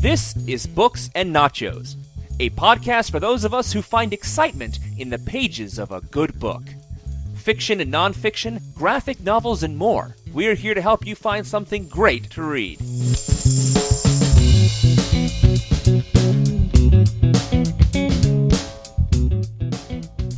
This is Books and Nachos, a podcast for those of us who find excitement in the pages of a good book. Fiction and nonfiction, graphic novels, and more. We're here to help you find something great to read.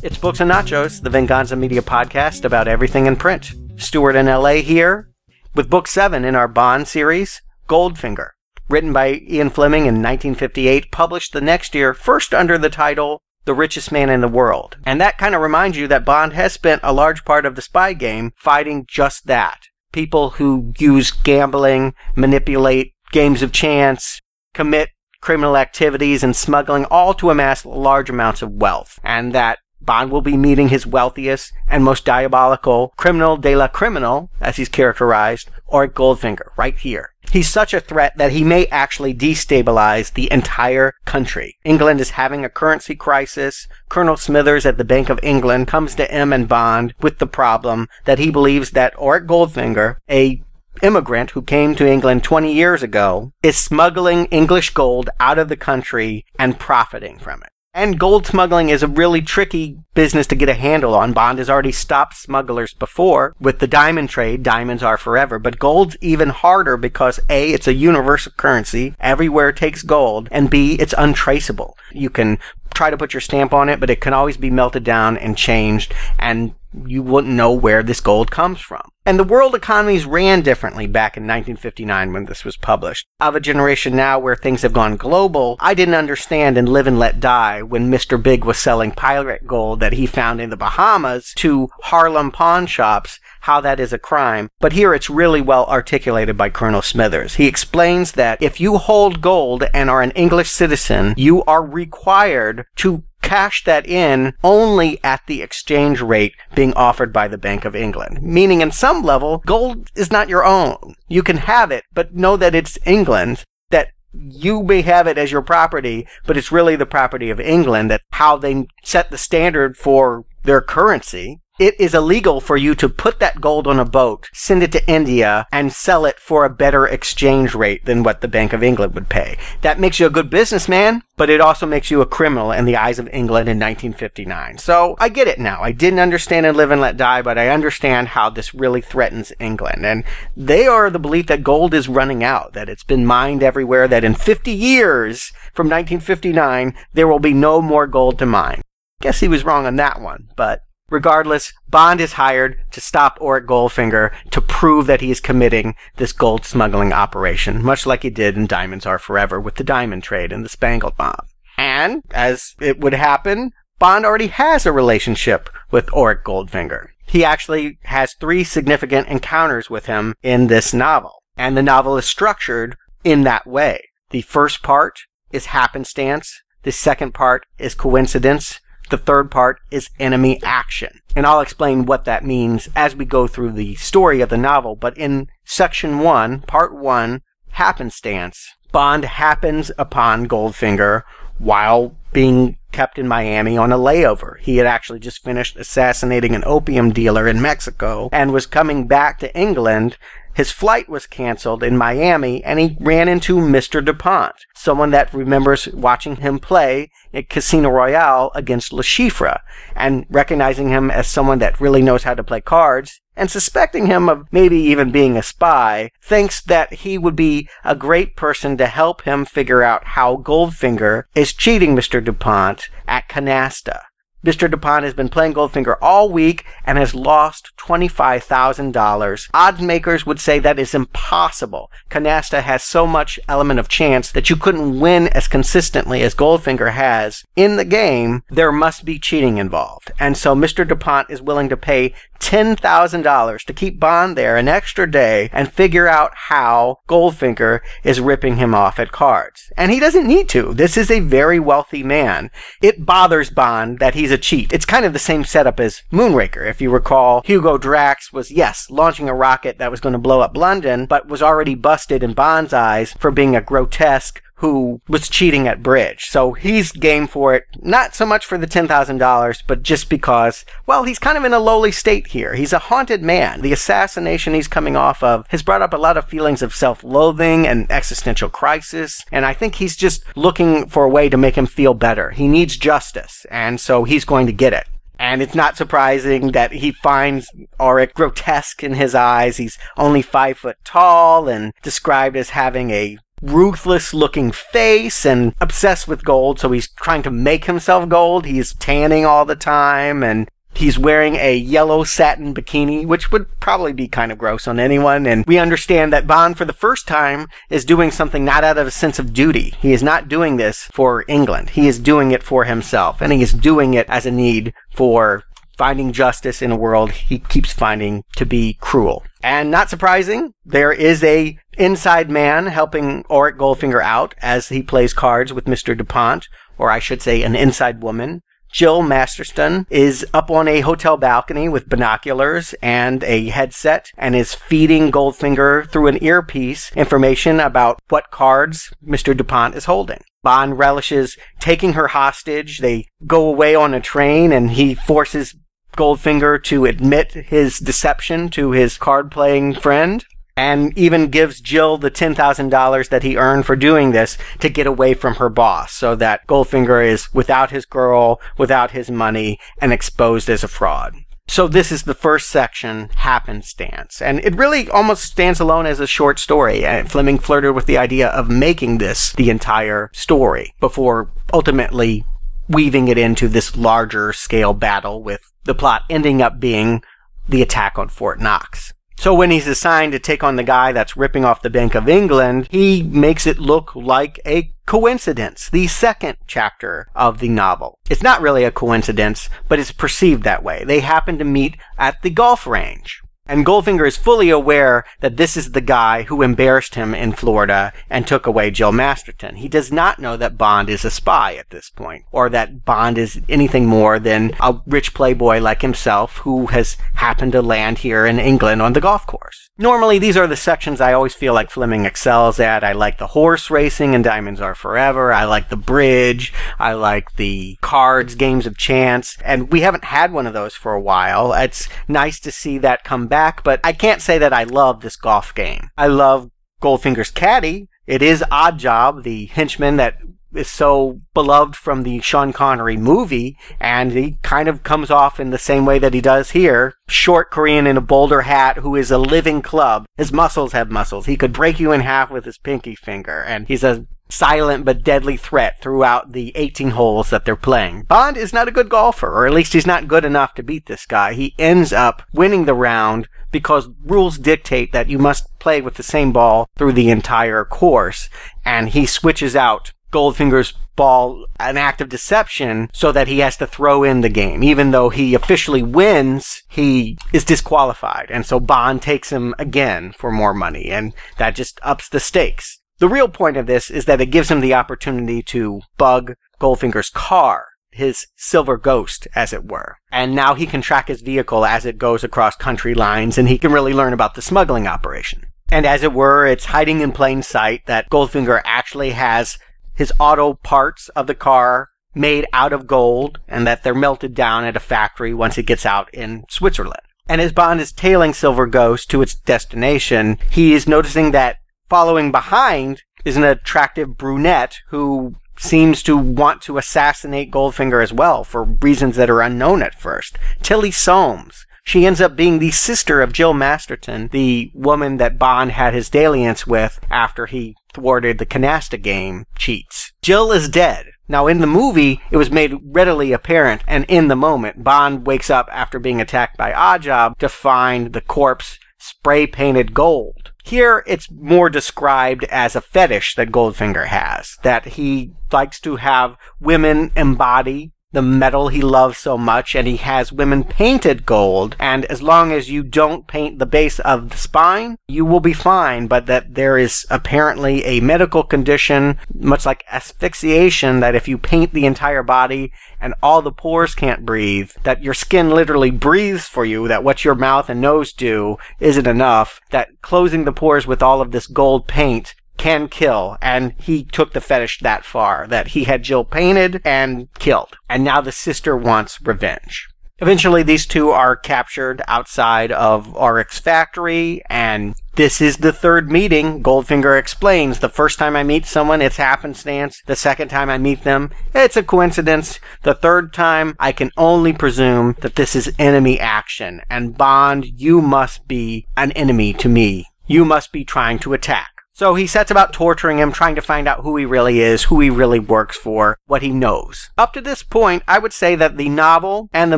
It's Books and Nachos, the Venganza Media podcast about everything in print. Stuart in LA here with Book 7 in our Bond series, Goldfinger. Written by Ian Fleming in 1958, published the next year, first under the title The Richest Man in the World. And that kind of reminds you that Bond has spent a large part of the spy game fighting just that. People who use gambling, manipulate games of chance, commit criminal activities and smuggling all to amass large amounts of wealth. And that Bond will be meeting his wealthiest and most diabolical criminal de la criminal, as he's characterized, or Goldfinger, right here. He's such a threat that he may actually destabilize the entire country. England is having a currency crisis. Colonel Smithers at the Bank of England comes to M and Bond with the problem that he believes that Auric Goldfinger, a immigrant who came to England 20 years ago, is smuggling English gold out of the country and profiting from it. And gold smuggling is a really tricky business to get a handle on. Bond has already stopped smugglers before with the diamond trade. Diamonds are forever, but gold's even harder because A, it's a universal currency. Everywhere takes gold. And B, it's untraceable. You can try to put your stamp on it, but it can always be melted down and changed. And you wouldn't know where this gold comes from. And the world economies ran differently back in 1959 when this was published. Of a generation now where things have gone global, I didn't understand and Live and Let Die when Mr. Big was selling pirate gold that he found in the Bahamas to Harlem pawn shops how that is a crime. But here it's really well articulated by Colonel Smithers. He explains that if you hold gold and are an English citizen, you are required to cash that in only at the exchange rate being offered by the Bank of England. Meaning, in some level, gold is not your own. You can have it, but know that it's England, that you may have it as your property, but it's really the property of England, that how they set the standard for their currency it is illegal for you to put that gold on a boat, send it to India, and sell it for a better exchange rate than what the Bank of England would pay. That makes you a good businessman, but it also makes you a criminal in the eyes of England in 1959. So I get it now. I didn't understand and live and let die, but I understand how this really threatens England. And they are the belief that gold is running out, that it's been mined everywhere, that in 50 years from 1959, there will be no more gold to mine. Guess he was wrong on that one, but Regardless, Bond is hired to stop Auric Goldfinger to prove that he is committing this gold smuggling operation, much like he did in Diamonds Are Forever with the diamond trade and the Spangled Mob. And, as it would happen, Bond already has a relationship with Auric Goldfinger. He actually has three significant encounters with him in this novel. And the novel is structured in that way. The first part is happenstance. The second part is coincidence. The third part is enemy action. And I'll explain what that means as we go through the story of the novel. But in section one, part one, happenstance, Bond happens upon Goldfinger while being kept in Miami on a layover. He had actually just finished assassinating an opium dealer in Mexico and was coming back to England his flight was canceled in Miami and he ran into Mr. DuPont, someone that remembers watching him play at Casino Royale against Le Chiffre and recognizing him as someone that really knows how to play cards and suspecting him of maybe even being a spy, thinks that he would be a great person to help him figure out how Goldfinger is cheating Mr. DuPont at Canasta. Mr. DuPont has been playing Goldfinger all week and has lost $25,000. Odds makers would say that is impossible. Canasta has so much element of chance that you couldn't win as consistently as Goldfinger has. In the game, there must be cheating involved. And so Mr. DuPont is willing to pay $10,000 to keep Bond there an extra day and figure out how Goldfinger is ripping him off at cards. And he doesn't need to. This is a very wealthy man. It bothers Bond that he's a cheat. It's kind of the same setup as Moonraker. If you recall, Hugo Drax was, yes, launching a rocket that was going to blow up London, but was already busted in Bond's eyes for being a grotesque who was cheating at bridge. So he's game for it, not so much for the $10,000, but just because, well, he's kind of in a lowly state here. He's a haunted man. The assassination he's coming off of has brought up a lot of feelings of self-loathing and existential crisis, and I think he's just looking for a way to make him feel better. He needs justice, and so he's going to get it. And it's not surprising that he finds Auric grotesque in his eyes. He's only five foot tall and described as having a ruthless looking face and obsessed with gold. So he's trying to make himself gold. He's tanning all the time and He's wearing a yellow satin bikini, which would probably be kind of gross on anyone. And we understand that Bond, for the first time, is doing something not out of a sense of duty. He is not doing this for England. He is doing it for himself. And he is doing it as a need for finding justice in a world he keeps finding to be cruel. And not surprising, there is a inside man helping Auric Goldfinger out as he plays cards with Mr. DuPont, or I should say an inside woman. Jill Masterton is up on a hotel balcony with binoculars and a headset and is feeding Goldfinger through an earpiece information about what cards Mr. DuPont is holding. Bond relishes taking her hostage. They go away on a train and he forces Goldfinger to admit his deception to his card playing friend and even gives Jill the $10,000 that he earned for doing this to get away from her boss so that Goldfinger is without his girl, without his money, and exposed as a fraud. So this is the first section, happenstance. And it really almost stands alone as a short story. And Fleming flirted with the idea of making this the entire story before ultimately weaving it into this larger scale battle with the plot ending up being the attack on Fort Knox. So when he's assigned to take on the guy that's ripping off the Bank of England, he makes it look like a coincidence, the second chapter of the novel. It's not really a coincidence, but it's perceived that way. They happen to meet at the golf range. And Goldfinger is fully aware that this is the guy who embarrassed him in Florida and took away Jill Masterton. He does not know that Bond is a spy at this point, or that Bond is anything more than a rich playboy like himself who has happened to land here in England on the golf course. Normally, these are the sections I always feel like Fleming excels at. I like the horse racing and Diamonds Are Forever. I like the bridge. I like the cards, games of chance. And we haven't had one of those for a while. It's nice to see that come back, but I can't say that I love this golf game. I love Goldfinger's caddy. It is Oddjob, the henchman that is so beloved from the Sean Connery movie, and he kind of comes off in the same way that he does here. Short Korean in a bowler hat who is a living club. His muscles have muscles. He could break you in half with his pinky finger, and he's a silent but deadly threat throughout the 18 holes that they're playing. Bond is not a good golfer, or at least he's not good enough to beat this guy. He ends up winning the round because rules dictate that you must play with the same ball through the entire course, and he switches out Goldfinger's ball an act of deception so that he has to throw in the game. Even though he officially wins, he is disqualified. And so Bond takes him again for more money, and that just ups the stakes. The real point of this is that it gives him the opportunity to bug Goldfinger's car his silver ghost, as it were. And now he can track his vehicle as it goes across country lines, and he can really learn about the smuggling operation. And as it were, it's hiding in plain sight that Goldfinger actually has his auto parts of the car made out of gold and that they're melted down at a factory once it gets out in Switzerland. And as Bond is tailing Silver Ghost to its destination, he is noticing that following behind is an attractive brunette who seems to want to assassinate Goldfinger as well for reasons that are unknown at first. Tilly Soames. She ends up being the sister of Jill Masterton, the woman that Bond had his dalliance with after he thwarted the canasta game cheats. Jill is dead. Now, in the movie, it was made readily apparent, and in the moment, Bond wakes up after being attacked by Oddjob to find the corpse spray painted gold. Here, it's more described as a fetish that Goldfinger has, that he likes to have women embody the metal he loves so much and he has women painted gold and as long as you don't paint the base of the spine you will be fine but that there is apparently a medical condition much like asphyxiation that if you paint the entire body and all the pores can't breathe that your skin literally breathes for you that what your mouth and nose do isn't enough that closing the pores with all of this gold paint can kill, and he took the fetish that far that he had Jill painted and killed. And now the sister wants revenge. Eventually, these two are captured outside of Auric's factory, and this is the third meeting. Goldfinger explains the first time I meet someone, it's happenstance. The second time I meet them, it's a coincidence. The third time, I can only presume that this is enemy action. And Bond, you must be an enemy to me. You must be trying to attack. So he sets about torturing him, trying to find out who he really is, who he really works for, what he knows. Up to this point, I would say that the novel and the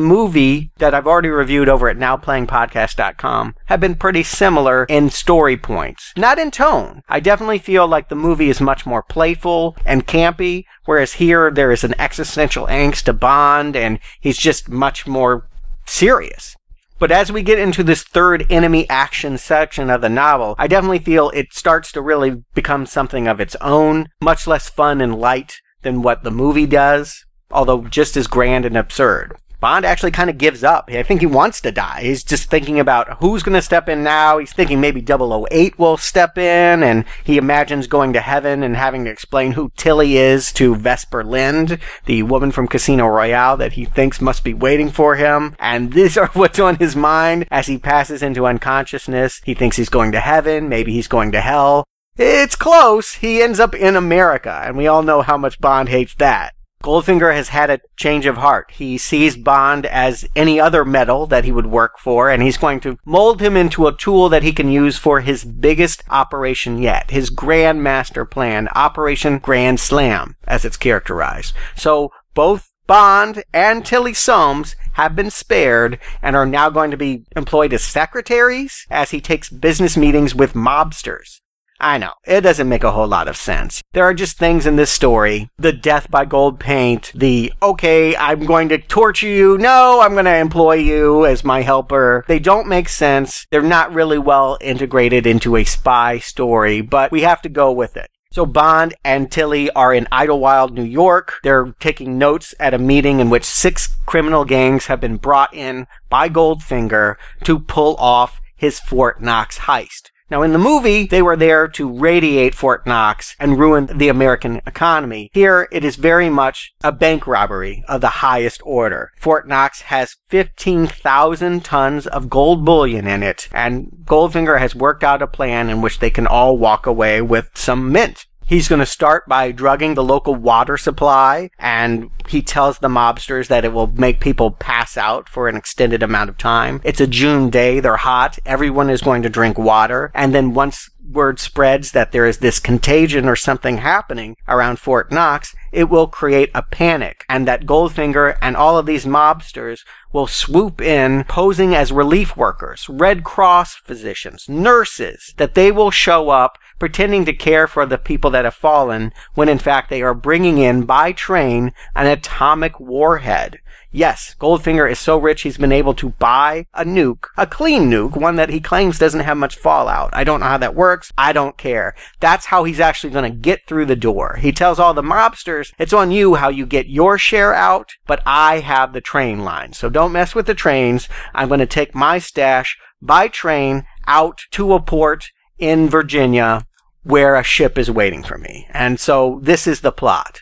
movie that I've already reviewed over at nowplayingpodcast.com have been pretty similar in story points. Not in tone. I definitely feel like the movie is much more playful and campy, whereas here there is an existential angst to Bond and he's just much more serious. But as we get into this third enemy action section of the novel, I definitely feel it starts to really become something of its own, much less fun and light than what the movie does, although just as grand and absurd. Bond actually kind of gives up. I think he wants to die. He's just thinking about who's going to step in now. He's thinking maybe 008 will step in, and he imagines going to heaven and having to explain who Tilly is to Vesper Lynd, the woman from Casino Royale that he thinks must be waiting for him. And these are what's on his mind as he passes into unconsciousness. He thinks he's going to heaven. Maybe he's going to hell. It's close. He ends up in America, and we all know how much Bond hates that. Goldfinger has had a change of heart. He sees Bond as any other metal that he would work for, and he's going to mold him into a tool that he can use for his biggest operation yet, his Grand Master Plan, Operation Grand Slam, as it's characterized. So both Bond and Tilly Soames have been spared and are now going to be employed as secretaries as he takes business meetings with mobsters. I know, it doesn't make a whole lot of sense. There are just things in this story. The death by gold paint, the, okay, I'm going to torture you, no, I'm going to employ you as my helper. They don't make sense. They're not really well integrated into a spy story, but we have to go with it. So Bond and Tilly are in Idlewild, New York. They're taking notes at a meeting in which six criminal gangs have been brought in by Goldfinger to pull off his Fort Knox heist. Now, in the movie, they were there to radiate Fort Knox and ruin the American economy. Here, it is very much a bank robbery of the highest order. Fort Knox has 15,000 tons of gold bullion in it, and Goldfinger has worked out a plan in which they can all walk away with some mint. He's going to start by drugging the local water supply, and he tells the mobsters that it will make people pass out for an extended amount of time. It's a June day, they're hot, everyone is going to drink water, and then once word spreads that there is this contagion or something happening around Fort Knox, it will create a panic, and that Goldfinger and all of these mobsters will swoop in posing as relief workers, Red Cross physicians, nurses, that they will show up pretending to care for the people that have fallen when in fact they are bringing in by train an atomic warhead. Yes, Goldfinger is so rich he's been able to buy a nuke, a clean nuke, one that he claims doesn't have much fallout. I don't know how that works. I don't care. That's how he's actually going to get through the door. He tells all the mobsters, it's on you how you get your share out, but I have the train line. So don't mess with the trains. I'm going to take my stash by train out to a port in Virginia where a ship is waiting for me. And so this is the plot.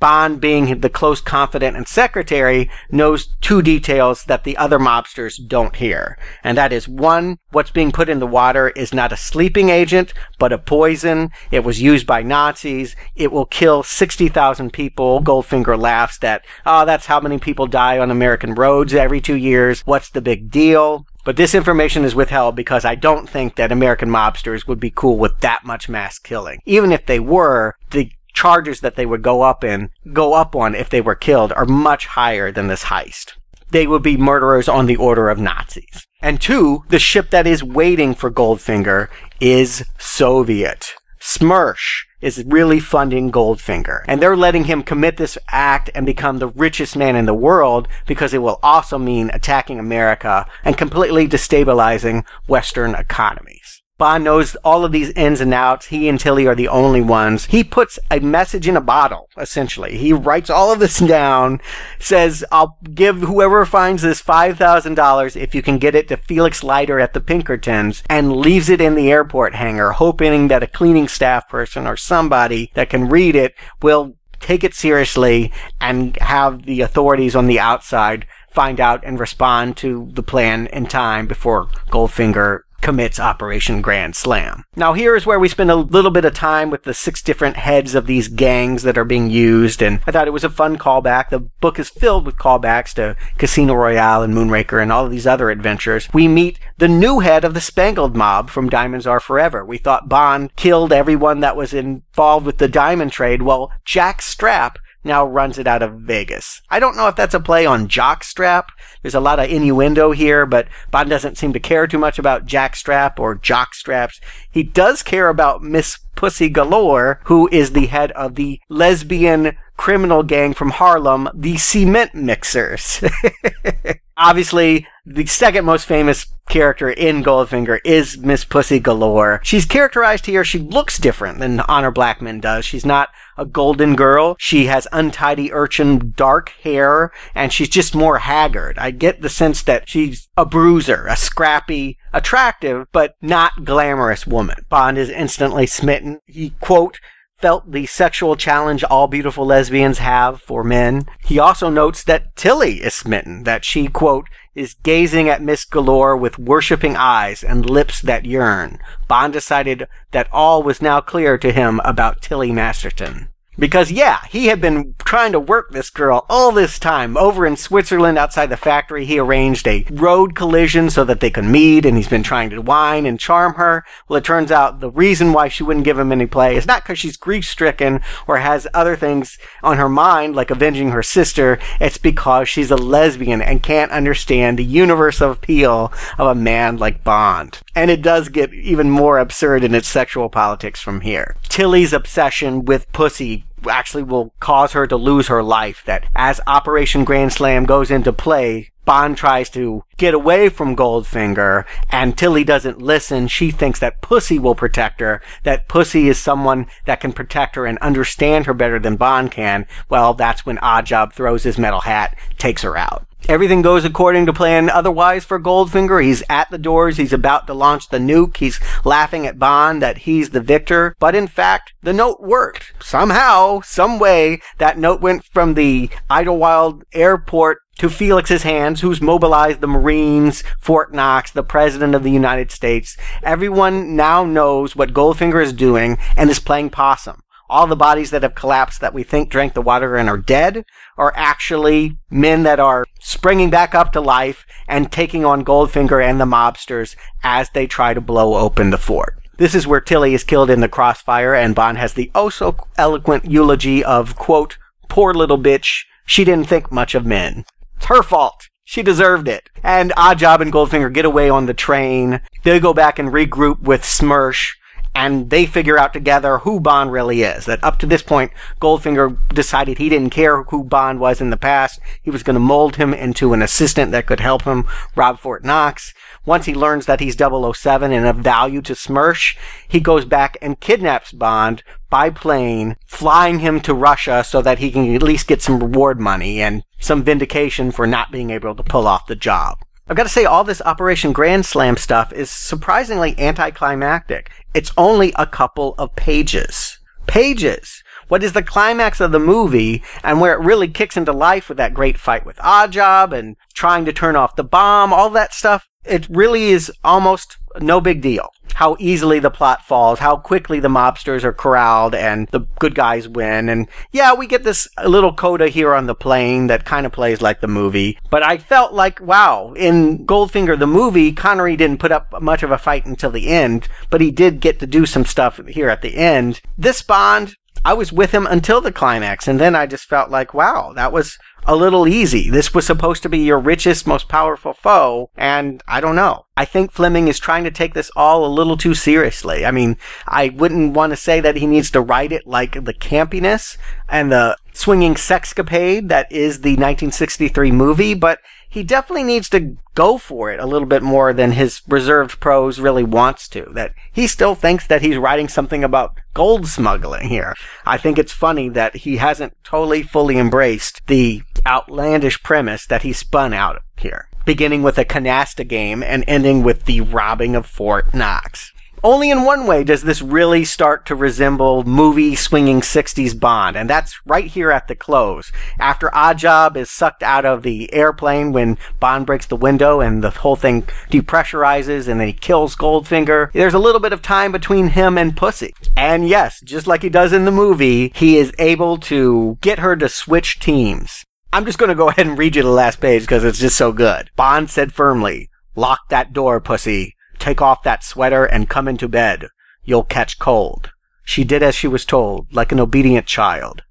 Bond, being the close confidant and secretary, knows two details that the other mobsters don't hear. And that is one, what's being put in the water is not a sleeping agent, but a poison. It was used by Nazis. It will kill 60,000 people. Goldfinger laughs that, oh, that's how many people die on American roads every two years. What's the big deal? But this information is withheld because I don't think that American mobsters would be cool with that much mass killing. Even if they were, the charges that they would go up in, go up on if they were killed are much higher than this heist. They would be murderers on the order of Nazis. And two, the ship that is waiting for Goldfinger is Soviet. Smersh is really funding Goldfinger. And they're letting him commit this act and become the richest man in the world because it will also mean attacking America and completely destabilizing Western economies. Bond knows all of these ins and outs. He and Tilly are the only ones. He puts a message in a bottle, essentially. He writes all of this down, says, I'll give whoever finds this $5,000 if you can get it to Felix Leiter at the Pinkertons, and leaves it in the airport hangar, hoping that a cleaning staff person or somebody that can read it will take it seriously and have the authorities on the outside find out and respond to the plan in time before Goldfinger commits Operation Grand Slam. Now, here is where we spend a little bit of time with the six different heads of these gangs that are being used, and I thought it was a fun callback. The book is filled with callbacks to Casino Royale and Moonraker and all of these other adventures. We meet the new head of the Spangled Mob from Diamonds Are Forever. We thought Bond killed everyone that was involved with the diamond trade. Well, Jack Strap now runs it out of Vegas. I don't know if that's a play on Jockstrap. There's a lot of innuendo here, but Bond doesn't seem to care too much about Jackstrap or Jockstraps. He does care about Miss Pussy Galore, who is the head of the lesbian criminal gang from Harlem, the Cement Mixers. Obviously, the second most famous character in Goldfinger is Miss Pussy Galore. She's characterized here, she looks different than Honor Blackman does. She's not a golden girl. She has untidy urchin dark hair, and she's just more haggard. I get the sense that she's a bruiser, a scrappy, attractive, but not glamorous woman. Bond is instantly smitten. He, quote, felt the sexual challenge all beautiful lesbians have for men. He also notes that Tilly is smitten, that she, quote, is gazing at Miss Galore with worshipping eyes and lips that yearn. Bond decided that all was now clear to him about Tilly Masterton. Because, yeah, he had been trying to work this girl all this time. Over in Switzerland, outside the factory, he arranged a road collision so that they could meet, and he's been trying to whine and charm her. Well, it turns out the reason why she wouldn't give him any play is not because she's grief stricken or has other things on her mind, like avenging her sister. It's because she's a lesbian and can't understand the universe of appeal of a man like Bond. And it does get even more absurd in its sexual politics from here. Tilly's obsession with pussy actually will cause her to lose her life. That as Operation Grand Slam goes into play, Bond tries to get away from Goldfinger, and Tilly doesn't listen. She thinks that Pussy will protect her, that Pussy is someone that can protect her and understand her better than Bond can. Well, that's when Oddjob throws his metal hat, takes her out. Everything goes according to plan otherwise for Goldfinger. He's at the doors. He's about to launch the nuke. He's laughing at Bond that he's the victor. But in fact, the note worked. Somehow, some way, that note went from the Idlewild airport to Felix's hands, who's mobilized the Marines, Fort Knox, the President of the United States. Everyone now knows what Goldfinger is doing and is playing possum all the bodies that have collapsed that we think drank the water and are dead are actually men that are springing back up to life and taking on Goldfinger and the mobsters as they try to blow open the fort. This is where Tilly is killed in the crossfire and Bond has the oh so eloquent eulogy of, quote, poor little bitch, she didn't think much of men. It's her fault. She deserved it. And Oddjob and Goldfinger get away on the train. They go back and regroup with Smersh and they figure out together who Bond really is. That up to this point, Goldfinger decided he didn't care who Bond was in the past. He was going to mold him into an assistant that could help him rob Fort Knox. Once he learns that he's 007 and of value to Smersh, he goes back and kidnaps Bond by plane, flying him to Russia so that he can at least get some reward money and some vindication for not being able to pull off the job. I've got to say, all this Operation Grand Slam stuff is surprisingly anticlimactic. It's only a couple of pages. Pages! What is the climax of the movie and where it really kicks into life with that great fight with Oddjob and trying to turn off the bomb, all that stuff, it really is almost no big deal how easily the plot falls, how quickly the mobsters are corralled and the good guys win. And yeah, we get this little coda here on the plane that kind of plays like the movie. But I felt like, wow, in Goldfinger, the movie, Connery didn't put up much of a fight until the end, but he did get to do some stuff here at the end. This Bond, I was with him until the climax, and then I just felt like, wow, that was a little easy. This was supposed to be your richest, most powerful foe, and I don't know. I think Fleming is trying to take this all a little too seriously. I mean, I wouldn't want to say that he needs to write it like the campiness and the swinging sexcapade that is the 1963 movie, but he definitely needs to go for it a little bit more than his reserved prose really wants to. That he still thinks that he's writing something about gold smuggling here. I think it's funny that he hasn't totally fully embraced the outlandish premise that he spun out here, beginning with a canasta game and ending with the robbing of Fort Knox. Only in one way does this really start to resemble movie swinging 60s Bond, and that's right here at the close. After Oddjob is sucked out of the airplane when Bond breaks the window and the whole thing depressurizes and then he kills Goldfinger, there's a little bit of time between him and Pussy. And yes, just like he does in the movie, he is able to get her to switch teams. I'm just going to go ahead and read you the last page because it's just so good. Bond said firmly, Lock that door, Pussy. Take off that sweater and come into bed. You'll catch cold. She did as she was told, like an obedient child.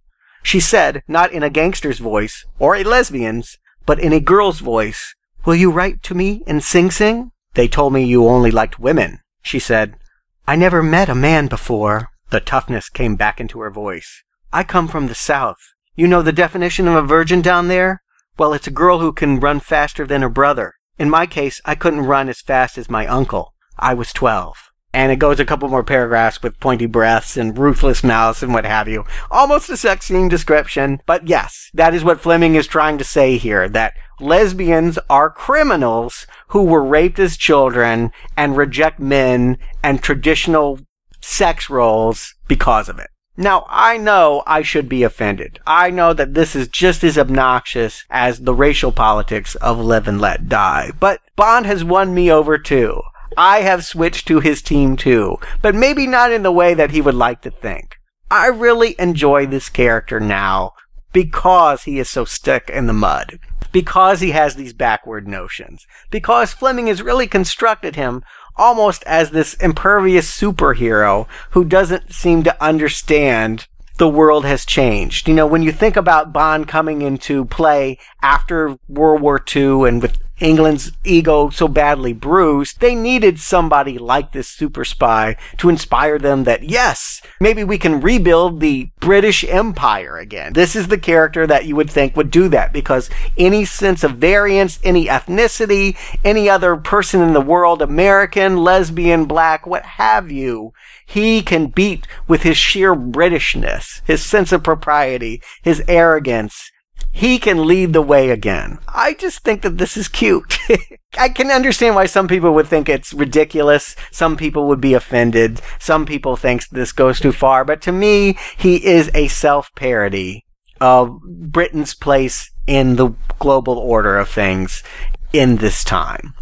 She said, not in a gangster's voice, or a lesbian's, but in a girl's voice, Will you write to me in Sing Sing? They told me you only liked women. She said, I never met a man before. The toughness came back into her voice. I come from the South. You know the definition of a virgin down there? Well, it's a girl who can run faster than her brother. In my case, I couldn't run as fast as my uncle. I was 12. And it goes a couple more paragraphs with pointy breaths and ruthless mouths and what have you. Almost a sex scene description. But yes, that is what Fleming is trying to say here, that lesbians are criminals who were raped as children and reject men and traditional sex roles because of it. Now, I know I should be offended. I know that this is just as obnoxious as the racial politics of Live and Let Die. But Bond has won me over too. I have switched to his team too, but maybe not in the way that he would like to think. I really enjoy this character now because he is so stuck in the mud. Because he has these backward notions. Because Fleming has really constructed him almost as this impervious superhero who doesn't seem to understand the world has changed. You know, when you think about Bond coming into play after World War II and with England's ego so badly bruised, they needed somebody like this super spy to inspire them that, yes, maybe we can rebuild the British Empire again. This is the character that you would think would do that because any sense of variance, any ethnicity, any other person in the world, American, lesbian, black, what have you, he can beat with his sheer Britishness, his sense of propriety, his arrogance, he can lead the way again. I just think that this is cute. I can understand why some people would think it's ridiculous. Some people would be offended. Some people think this goes too far. But to me, he is a self parody of Britain's place in the global order of things in this time.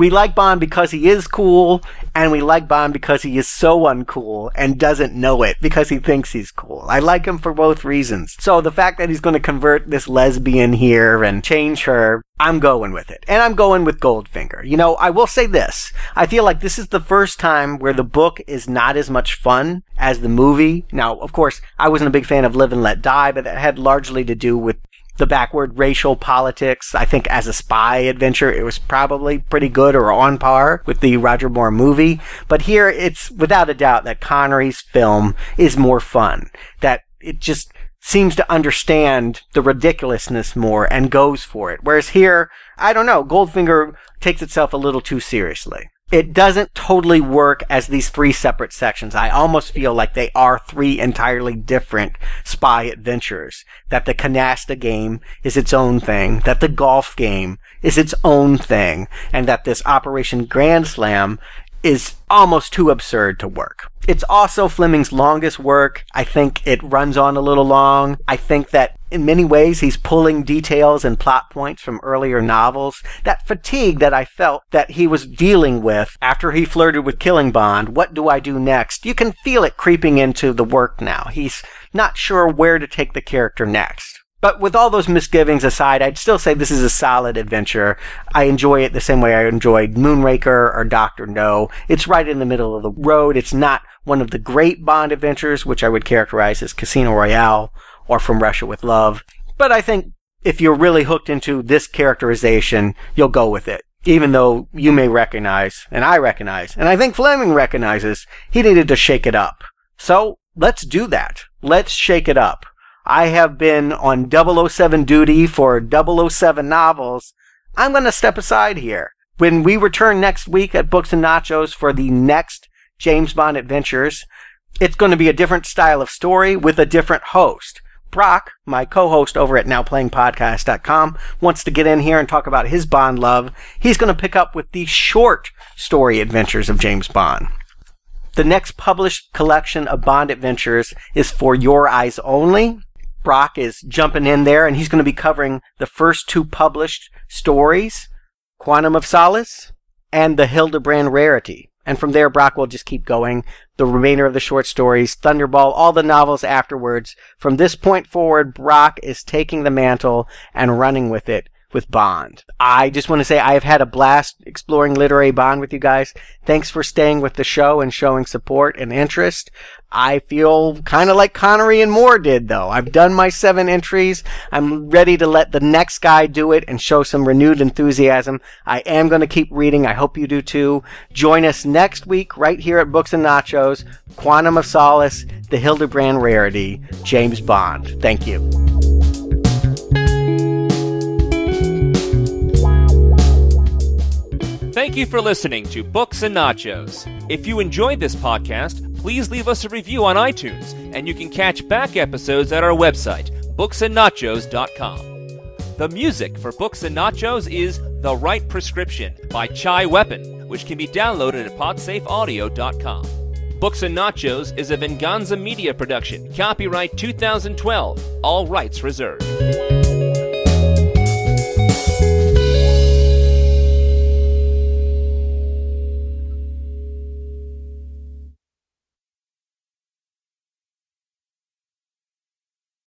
We like Bond because he is cool, and we like Bond because he is so uncool and doesn't know it because he thinks he's cool. I like him for both reasons. So the fact that he's going to convert this lesbian here and change her, I'm going with it. And I'm going with Goldfinger. You know, I will say this. I feel like this is the first time where the book is not as much fun as the movie. Now, of course, I wasn't a big fan of Live and Let Die, but that had largely to do with the backward racial politics. I think as a spy adventure, it was probably pretty good or on par with the Roger Moore movie. But here, it's without a doubt that Connery's film is more fun. That it just seems to understand the ridiculousness more and goes for it. Whereas here, I don't know, Goldfinger takes itself a little too seriously it doesn't totally work as these three separate sections. I almost feel like they are three entirely different spy adventures. That the canasta game is its own thing, that the golf game is its own thing, and that this Operation Grand Slam is almost too absurd to work. It's also Fleming's longest work. I think it runs on a little long. I think that in many ways he's pulling details and plot points from earlier novels. That fatigue that I felt that he was dealing with after he flirted with Killing Bond, what do I do next? You can feel it creeping into the work now. He's not sure where to take the character next. But with all those misgivings aside, I'd still say this is a solid adventure. I enjoy it the same way I enjoyed Moonraker or Doctor No. It's right in the middle of the road. It's not one of the great Bond adventures, which I would characterize as Casino Royale or From Russia with Love. But I think if you're really hooked into this characterization, you'll go with it. Even though you may recognize, and I recognize, and I think Fleming recognizes, he needed to shake it up. So let's do that. Let's shake it up. I have been on 007 duty for 007 novels I'm going to step aside here. When we return next week at Books and Nachos for the next James Bond adventures, it's going to be a different style of story with a different host. Brock, my co-host over at NowPlayingPodcast.com, wants to get in here and talk about his Bond love. He's going to pick up with the short story adventures of James Bond. The next published collection of Bond adventures is for your eyes only. Brock is jumping in there and he's going to be covering the first two published stories, Quantum of Solace and the Hildebrand Rarity. And from there, Brock will just keep going. The remainder of the short stories, Thunderball, all the novels afterwards. From this point forward, Brock is taking the mantle and running with it with Bond. I just want to say I have had a blast exploring literary Bond with you guys. Thanks for staying with the show and showing support and interest. I feel kind of like Connery and Moore did though. I've done my seven entries. I'm ready to let the next guy do it and show some renewed enthusiasm. I am going to keep reading. I hope you do too. Join us next week right here at Books and Nachos. Quantum of Solace, The Hildebrand Rarity, James Bond. Thank you. Thank you for listening to Books and Nachos. If you enjoyed this podcast, please leave us a review on iTunes, and you can catch back episodes at our website, booksandnachos.com. The music for Books and Nachos is The Right Prescription by Chai Weapon, which can be downloaded at podsafeaudio.com. Books and Nachos is a Venganza Media production, copyright 2012, all rights reserved.